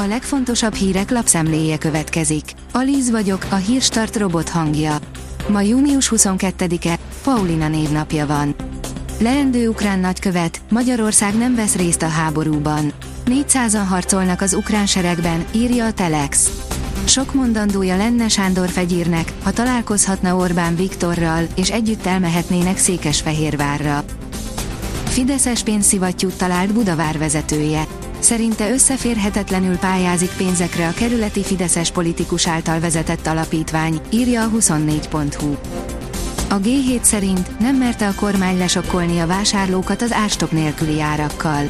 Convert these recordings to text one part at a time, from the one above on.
A legfontosabb hírek lapszemléje következik. Alíz vagyok, a hírstart robot hangja. Ma június 22-e, Paulina névnapja van. Leendő ukrán nagykövet, Magyarország nem vesz részt a háborúban. 400-an harcolnak az ukrán seregben, írja a Telex. Sok mondandója lenne Sándor fegyírnek, ha találkozhatna Orbán Viktorral, és együtt elmehetnének Székesfehérvárra. Fideszes pénzszivattyút talált Budavár vezetője. Szerinte összeférhetetlenül pályázik pénzekre a kerületi Fideszes politikus által vezetett alapítvány, írja a 24.hu. A G7 szerint nem merte a kormány lesokkolni a vásárlókat az árstop nélküli árakkal.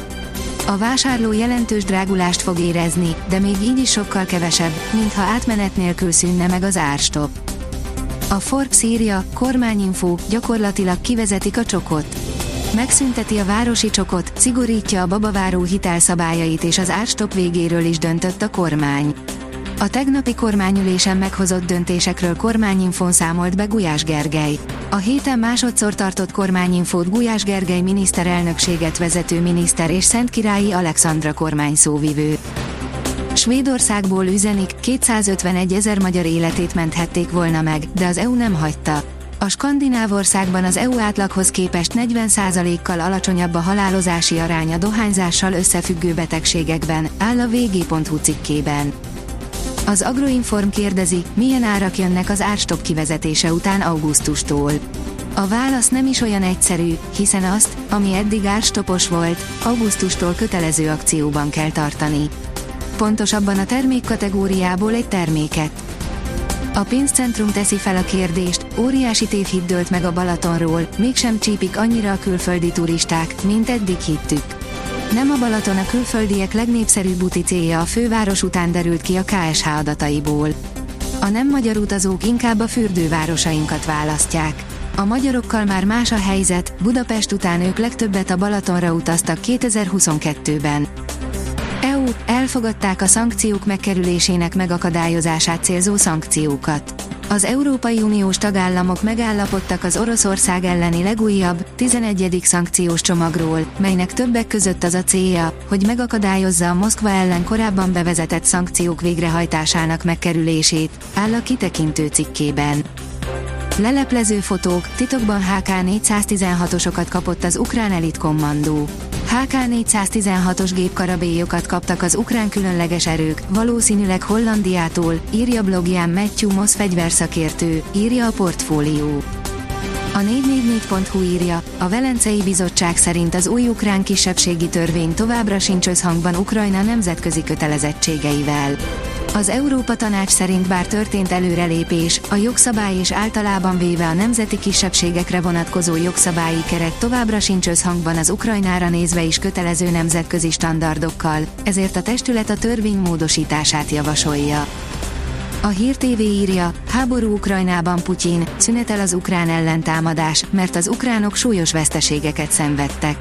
A vásárló jelentős drágulást fog érezni, de még így is sokkal kevesebb, mintha átmenet nélkül szűnne meg az árstop. A Forbes írja, kormányinfó, gyakorlatilag kivezetik a csokot. Megszünteti a városi csokot, szigorítja a babaváró hitelszabályait és az árstop végéről is döntött a kormány. A tegnapi kormányülésen meghozott döntésekről kormányinfón számolt be Gulyás Gergely. A héten másodszor tartott kormányinfót Gulyás Gergely miniszterelnökséget vezető miniszter és Szentkirályi Alexandra kormány szóvivő. Svédországból üzenik, 251 ezer magyar életét menthették volna meg, de az EU nem hagyta. A skandináv országban az EU átlaghoz képest 40%-kal alacsonyabb a halálozási arány a dohányzással összefüggő betegségekben, áll a vg.hu cikkében. Az Agroinform kérdezi, milyen árak jönnek az árstop kivezetése után augusztustól. A válasz nem is olyan egyszerű, hiszen azt, ami eddig árstopos volt, augusztustól kötelező akcióban kell tartani. Pontosabban a termékkategóriából egy terméket. A pénzcentrum teszi fel a kérdést, óriási tévhit dőlt meg a Balatonról, mégsem csípik annyira a külföldi turisták, mint eddig hittük. Nem a Balaton a külföldiek legnépszerűbb úti célja a főváros után derült ki a KSH adataiból. A nem magyar utazók inkább a fürdővárosainkat választják. A magyarokkal már más a helyzet, Budapest után ők legtöbbet a Balatonra utaztak 2022-ben. Elfogadták a szankciók megkerülésének megakadályozását célzó szankciókat. Az Európai Uniós tagállamok megállapodtak az Oroszország elleni legújabb, 11. szankciós csomagról, melynek többek között az a célja, hogy megakadályozza a Moszkva ellen korábban bevezetett szankciók végrehajtásának megkerülését, áll a kitekintő cikkében. Leleplező fotók, titokban HK-416-osokat kapott az ukrán elit kommandó. HK-416-os gépkarabélyokat kaptak az ukrán különleges erők, valószínűleg Hollandiától, írja blogján Matthew Moss fegyverszakértő, írja a portfólió. A 444.hu írja, a Velencei Bizottság szerint az új ukrán kisebbségi törvény továbbra sincs összhangban Ukrajna nemzetközi kötelezettségeivel. Az Európa Tanács szerint bár történt előrelépés, a jogszabály és általában véve a nemzeti kisebbségekre vonatkozó jogszabályi keret továbbra sincs összhangban az Ukrajnára nézve is kötelező nemzetközi standardokkal, ezért a testület a törvény módosítását javasolja. A Hír TV írja, háború Ukrajnában Putyin, szünetel az ukrán ellentámadás, mert az ukránok súlyos veszteségeket szenvedtek.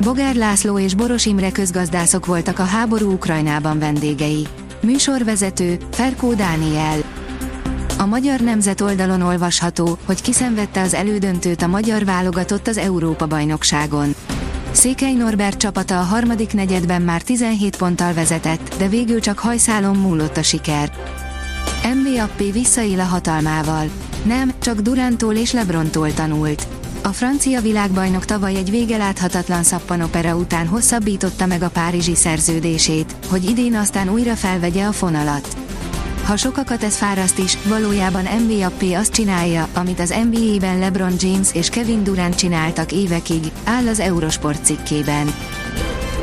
Bogár László és Boros Imre közgazdászok voltak a háború Ukrajnában vendégei. Műsorvezető, Ferkó Dániel. A Magyar Nemzet oldalon olvasható, hogy kiszenvedte az elődöntőt a magyar válogatott az Európa-bajnokságon. Székely Norbert csapata a harmadik negyedben már 17 ponttal vezetett, de végül csak hajszálon múlott a siker. Mbappé visszaél a hatalmával. Nem, csak Durántól és Lebrontól tanult. A francia világbajnok tavaly egy vége láthatatlan szappanopera után hosszabbította meg a párizsi szerződését, hogy idén aztán újra felvegye a fonalat. Ha sokakat ez fáraszt is, valójában Mbappé azt csinálja, amit az NBA-ben LeBron James és Kevin Durant csináltak évekig, áll az Eurosport cikkében.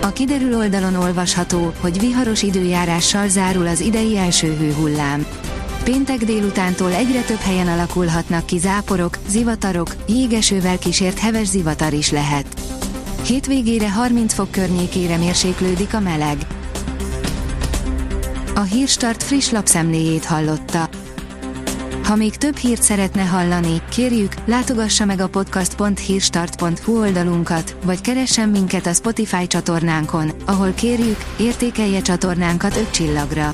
A kiderül oldalon olvasható, hogy viharos időjárással zárul az idei első hőhullám. Péntek délutántól egyre több helyen alakulhatnak ki záporok, zivatarok, jégesővel kísért heves zivatar is lehet. Hétvégére 30 fok környékére mérséklődik a meleg. A Hírstart friss lapszemléjét hallotta. Ha még több hírt szeretne hallani, kérjük, látogassa meg a podcast.hírstart.hu oldalunkat, vagy keressen minket a Spotify csatornánkon, ahol kérjük, értékelje csatornánkat 5 csillagra.